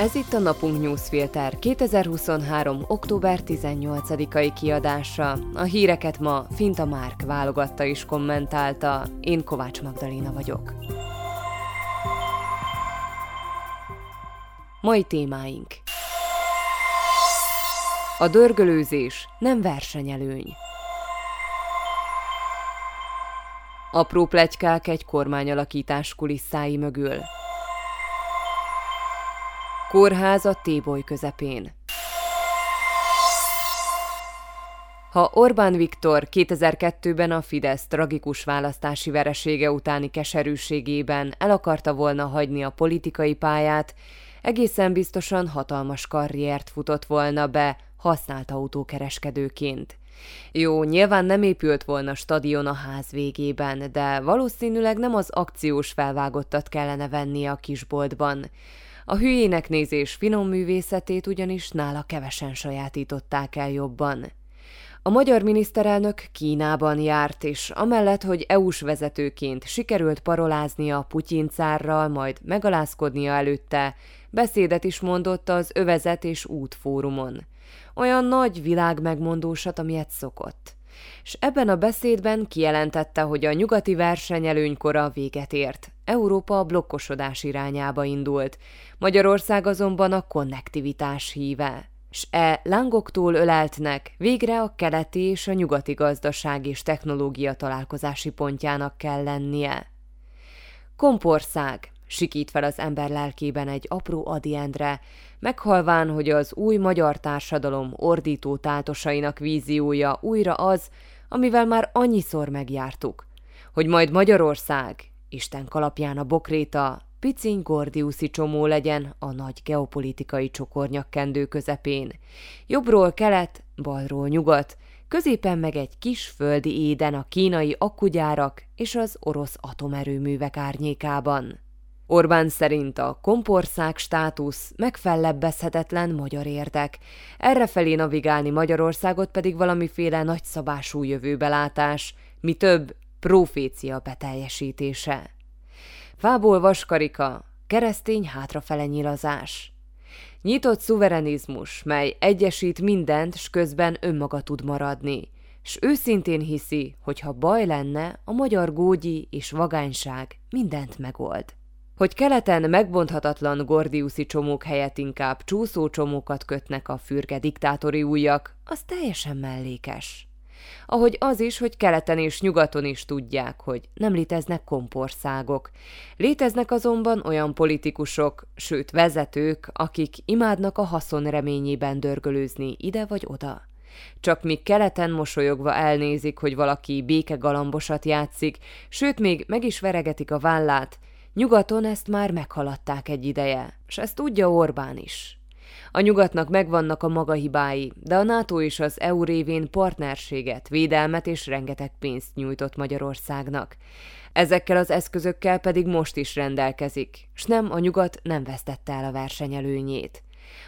Ez itt a Napunk Newsfilter 2023. október 18-ai kiadása. A híreket ma Finta Márk válogatta és kommentálta. Én Kovács Magdalena vagyok. Mai témáink A dörgölőzés nem versenyelőny. Apró plegykák egy kormányalakítás kulisszái mögül. Kórház a Téboly közepén. Ha Orbán Viktor 2002-ben a Fidesz tragikus választási veresége utáni keserűségében el akarta volna hagyni a politikai pályát, egészen biztosan hatalmas karriert futott volna be használt autókereskedőként. Jó, nyilván nem épült volna stadion a ház végében, de valószínűleg nem az akciós felvágottat kellene vennie a kisboltban. A hülyének nézés finom művészetét ugyanis nála kevesen sajátították el jobban. A magyar miniszterelnök Kínában járt, és amellett, hogy EU-s vezetőként sikerült paroláznia Putyin cárral, majd megalázkodnia előtte, beszédet is mondott az övezet és útfórumon. Olyan nagy világ megmondósat, amilyet szokott és ebben a beszédben kijelentette, hogy a nyugati versenyelőnykora véget ért. Európa a blokkosodás irányába indult, Magyarország azonban a konnektivitás híve. S e lángoktól öleltnek végre a keleti és a nyugati gazdaság és technológia találkozási pontjának kell lennie. Kompország, sikít fel az ember lelkében egy apró Adi Endre, meghalván, hogy az új magyar társadalom ordító tátosainak víziója újra az, amivel már annyiszor megjártuk, hogy majd Magyarország, Isten kalapján a bokréta, piciny gordiuszi csomó legyen a nagy geopolitikai csokornyakkendő közepén. Jobbról kelet, balról nyugat, középen meg egy kis földi éden a kínai akkugyárak és az orosz atomerőművek árnyékában. Orbán szerint a kompország státusz megfellebbezhetetlen magyar érdek, errefelé navigálni Magyarországot pedig valamiféle nagyszabású jövőbelátás, mi több, profécia beteljesítése. Fából vaskarika, keresztény hátrafele nyilazás. Nyitott szuverenizmus, mely egyesít mindent, s közben önmaga tud maradni, s őszintén hiszi, hogy ha baj lenne, a magyar gógyi és vagányság mindent megold. Hogy keleten megbonthatatlan gordiuszi csomók helyett inkább csúszó csomókat kötnek a fürge diktátori újak, az teljesen mellékes. Ahogy az is, hogy keleten és nyugaton is tudják, hogy nem léteznek kompországok. Léteznek azonban olyan politikusok, sőt vezetők, akik imádnak a haszon reményében dörgölőzni ide vagy oda. Csak míg keleten mosolyogva elnézik, hogy valaki béke galambosat játszik, sőt még meg is veregetik a vállát, Nyugaton ezt már meghaladták egy ideje, és ezt tudja Orbán is. A nyugatnak megvannak a maga hibái, de a NATO is az EU révén partnerséget, védelmet és rengeteg pénzt nyújtott Magyarországnak. Ezekkel az eszközökkel pedig most is rendelkezik, s nem a nyugat nem vesztette el a versenyelőnyét.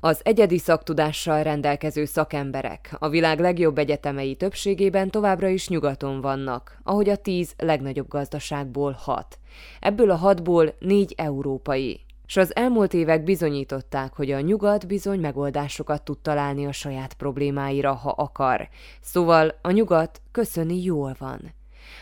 Az egyedi szaktudással rendelkező szakemberek a világ legjobb egyetemei többségében továbbra is nyugaton vannak, ahogy a tíz legnagyobb gazdaságból hat. Ebből a hatból négy európai. S az elmúlt évek bizonyították, hogy a nyugat bizony megoldásokat tud találni a saját problémáira, ha akar. Szóval a nyugat köszöni jól van.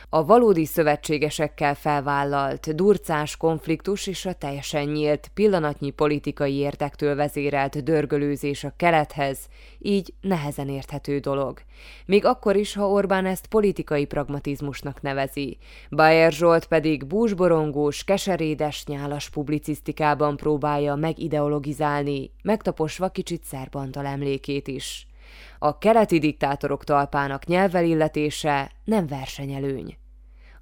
A valódi szövetségesekkel felvállalt, durcás konfliktus és a teljesen nyílt, pillanatnyi politikai értektől vezérelt dörgölőzés a kelethez, így nehezen érthető dolog. Még akkor is, ha Orbán ezt politikai pragmatizmusnak nevezi. Bayer Zsolt pedig búsborongós, keserédes, nyálas publicisztikában próbálja megideologizálni, megtaposva kicsit Szerbantal emlékét is. A keleti diktátorok talpának nyelvelilletése nem versenyelőny.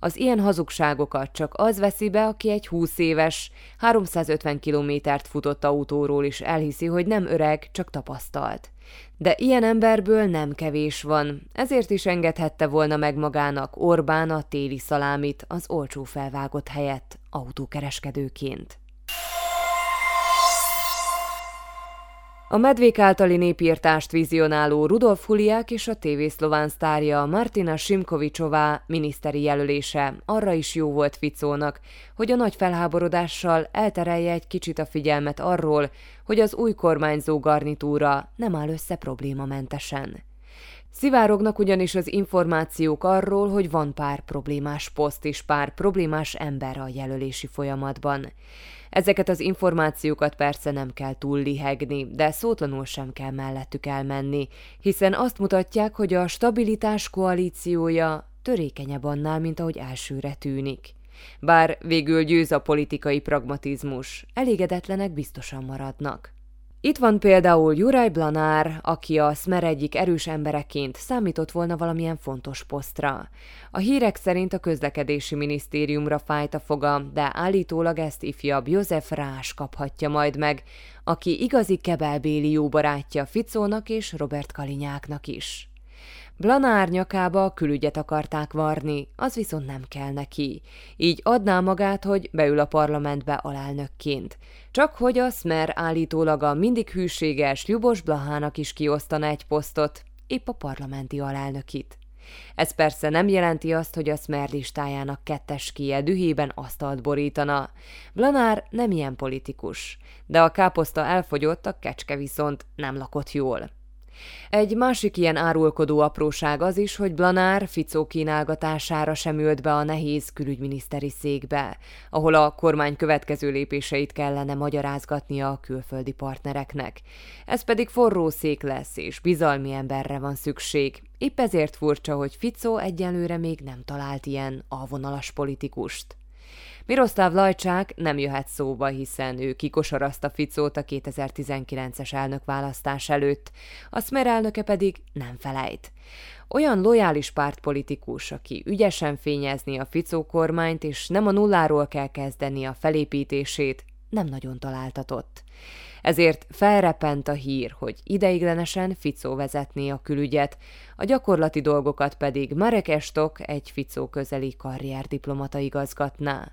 Az ilyen hazugságokat csak az veszi be, aki egy 20 éves, 350 kilométert futott autóról is elhiszi, hogy nem öreg, csak tapasztalt. De ilyen emberből nem kevés van, ezért is engedhette volna meg magának Orbán a téli szalámit az olcsó felvágott helyett autókereskedőként. A medvék általi népírtást vizionáló Rudolf Huliák és a TV szlován sztárja Martina Simkovicsová miniszteri jelölése arra is jó volt Ficónak, hogy a nagy felháborodással elterelje egy kicsit a figyelmet arról, hogy az új kormányzó garnitúra nem áll össze problémamentesen. Szivárognak ugyanis az információk arról, hogy van pár problémás poszt és pár problémás ember a jelölési folyamatban. Ezeket az információkat persze nem kell túl lihegni, de szótlanul sem kell mellettük elmenni, hiszen azt mutatják, hogy a stabilitás koalíciója törékenyebb annál, mint ahogy elsőre tűnik. Bár végül győz a politikai pragmatizmus, elégedetlenek biztosan maradnak. Itt van például Juraj Blanár, aki a Smer egyik erős embereként számított volna valamilyen fontos posztra. A hírek szerint a közlekedési minisztériumra fájt a foga, de állítólag ezt ifjabb József Rás kaphatja majd meg, aki igazi kebelbéli jó barátja Ficónak és Robert Kalinyáknak is. Blanár nyakába a külügyet akarták varni, az viszont nem kell neki. Így adná magát, hogy beül a parlamentbe alelnökként. Csak hogy a Smer állítólag a mindig hűséges Jubos Blahának is kiosztana egy posztot, épp a parlamenti alelnökit. Ez persze nem jelenti azt, hogy a Smer listájának kettes kie dühében asztalt borítana. Blanár nem ilyen politikus, de a káposzta elfogyott, a kecske viszont nem lakott jól. Egy másik ilyen árulkodó apróság az is, hogy Blanár Ficó kínálgatására sem ült be a nehéz külügyminiszteri székbe, ahol a kormány következő lépéseit kellene magyarázgatnia a külföldi partnereknek. Ez pedig forró szék lesz, és bizalmi emberre van szükség. Épp ezért furcsa, hogy Ficó egyelőre még nem talált ilyen alvonalas politikust. Miroszláv Lajcsák nem jöhet szóba, hiszen ő kikosarazta Ficót a 2019-es elnökválasztás előtt, a Smer elnöke pedig nem felejt. Olyan lojális pártpolitikus, aki ügyesen fényezni a Ficó kormányt, és nem a nulláról kell kezdeni a felépítését, nem nagyon találtatott. Ezért felrepent a hír, hogy ideiglenesen Ficó vezetné a külügyet, a gyakorlati dolgokat pedig Marek Estok, egy Ficó közeli karrierdiplomata igazgatná.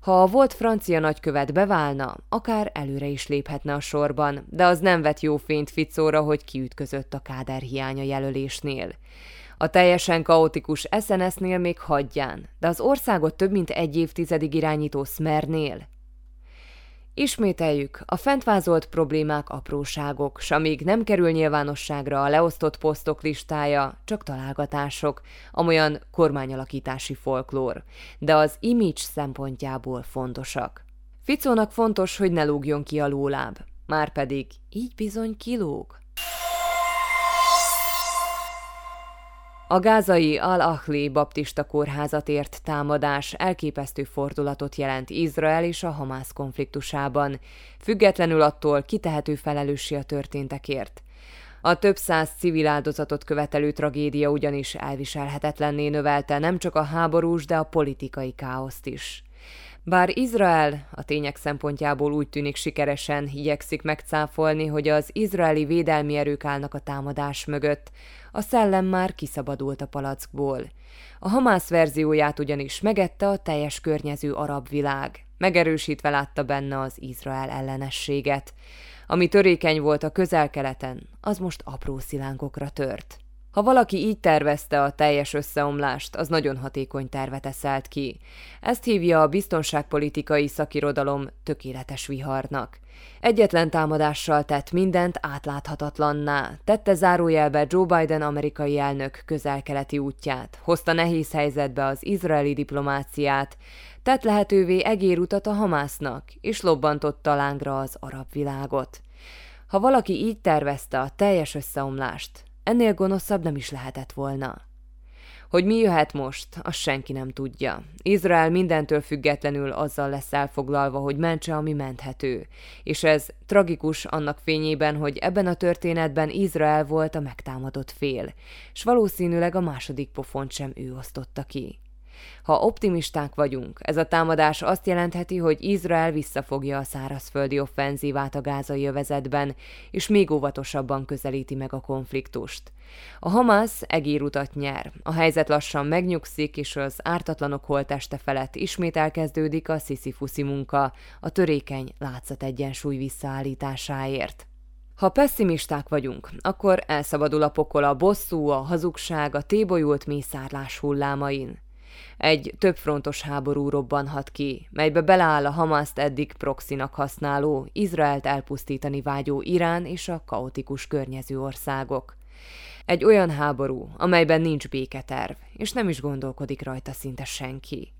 Ha a volt francia nagykövet beválna, akár előre is léphetne a sorban, de az nem vet jó fényt Ficóra, hogy kiütközött a káder hiánya jelölésnél. A teljesen kaotikus SNS-nél még hagyján, de az országot több mint egy évtizedig irányító Smernél Ismételjük, a fent vázolt problémák apróságok, s amíg nem kerül nyilvánosságra a leosztott posztok listája, csak találgatások, amolyan kormányalakítási folklór, de az image szempontjából fontosak. Ficónak fontos, hogy ne lógjon ki a lóláb, márpedig így bizony kilóg. A gázai Al-Ahli baptista kórházat ért támadás elképesztő fordulatot jelent Izrael és a Hamász konfliktusában, függetlenül attól, ki tehető felelőssé a történtekért. A több száz civil áldozatot követelő tragédia ugyanis elviselhetetlenné növelte nem csak a háborús, de a politikai káoszt is. Bár Izrael a tények szempontjából úgy tűnik sikeresen igyekszik megcáfolni, hogy az izraeli védelmi erők állnak a támadás mögött, a szellem már kiszabadult a palackból. A Hamász verzióját ugyanis megette a teljes környező arab világ, megerősítve látta benne az Izrael ellenességet. Ami törékeny volt a közel-keleten, az most apró szilánkokra tört. Ha valaki így tervezte a teljes összeomlást, az nagyon hatékony tervet eszelt ki. Ezt hívja a biztonságpolitikai szakirodalom tökéletes viharnak. Egyetlen támadással tett mindent átláthatatlanná, tette zárójelbe Joe Biden amerikai elnök közel-keleti útját, hozta nehéz helyzetbe az izraeli diplomáciát, tett lehetővé egérutat a Hamásznak, és lobbantotta lángra az arab világot. Ha valaki így tervezte a teljes összeomlást, Ennél gonoszabb nem is lehetett volna. Hogy mi jöhet most, azt senki nem tudja. Izrael mindentől függetlenül azzal lesz elfoglalva, hogy mentse, ami menthető. És ez tragikus annak fényében, hogy ebben a történetben Izrael volt a megtámadott fél, és valószínűleg a második pofont sem ő osztotta ki. Ha optimisták vagyunk, ez a támadás azt jelentheti, hogy Izrael visszafogja a szárazföldi offenzívát a gázai övezetben, és még óvatosabban közelíti meg a konfliktust. A Hamas egérutat nyer, a helyzet lassan megnyugszik, és az ártatlanok holteste felett ismét elkezdődik a sziszifuszi munka, a törékeny látszat egyensúly visszaállításáért. Ha pessimisták vagyunk, akkor elszabadul a pokol a bosszú, a hazugság, a tébolyult mészárlás hullámain. Egy többfrontos háború robbanhat ki, melybe beleáll a Hamaszt eddig proxinak használó, Izraelt elpusztítani vágyó Irán és a kaotikus környező országok. Egy olyan háború, amelyben nincs béketerv, és nem is gondolkodik rajta szinte senki.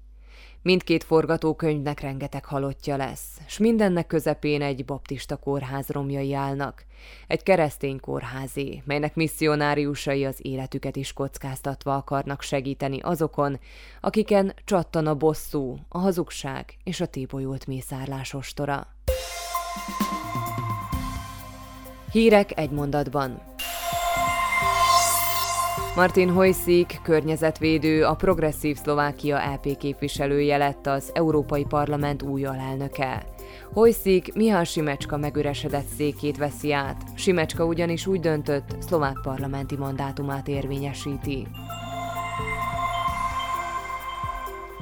Mindkét forgatókönyvnek rengeteg halottja lesz, s mindennek közepén egy baptista kórház romjai állnak. Egy keresztény kórházé, melynek misszionáriusai az életüket is kockáztatva akarnak segíteni azokon, akiken csattan a bosszú, a hazugság és a tébolyult mészárlás ostora. Hírek egy mondatban. Martin Hojszik, környezetvédő, a progresszív Szlovákia LP képviselője lett az Európai Parlament új alelnöke. Hojszik Mihály Simecska megüresedett székét veszi át. Simecska ugyanis úgy döntött, szlovák parlamenti mandátumát érvényesíti.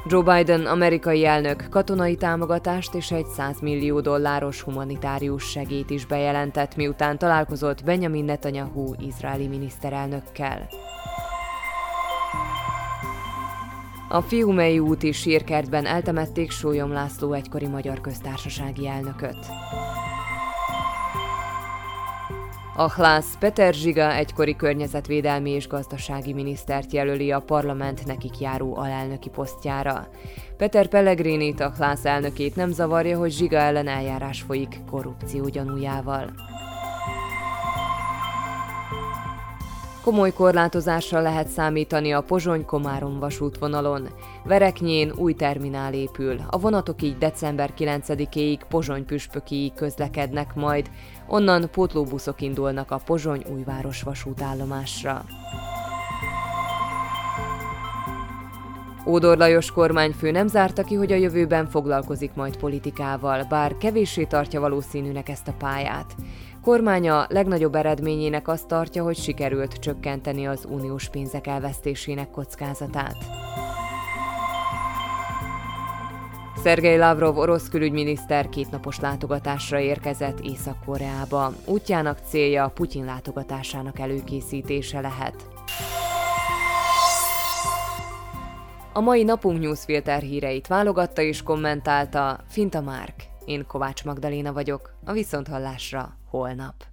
Joe Biden amerikai elnök katonai támogatást és egy 100 millió dolláros humanitárius segét is bejelentett, miután találkozott Benjamin Netanyahu izraeli miniszterelnökkel. A Fiumei úti sírkertben eltemették Sólyom László egykori magyar köztársasági elnököt. A Hlász Peter Zsiga egykori környezetvédelmi és gazdasági minisztert jelöli a parlament nekik járó alelnöki posztjára. Peter Pellegrini a Hlász elnökét nem zavarja, hogy Zsiga ellen eljárás folyik korrupció gyanújával. Komoly korlátozásra lehet számítani a Pozsony-Komárom vasútvonalon. Vereknyén új terminál épül, a vonatok így december 9-éig Pozsony-Püspökiig közlekednek majd, onnan pótlóbuszok indulnak a Pozsony-Újváros vasútállomásra. Ódor Lajos kormányfő nem zárta ki, hogy a jövőben foglalkozik majd politikával, bár kevéssé tartja valószínűnek ezt a pályát. Kormánya legnagyobb eredményének azt tartja, hogy sikerült csökkenteni az uniós pénzek elvesztésének kockázatát. Szergei Lavrov orosz külügyminiszter kétnapos látogatásra érkezett Észak-Koreába. Útjának célja Putyin látogatásának előkészítése lehet. A mai napunk newsfilter híreit válogatta és kommentálta Finta Márk. Én Kovács Magdaléna vagyok, a Viszonthallásra holnap.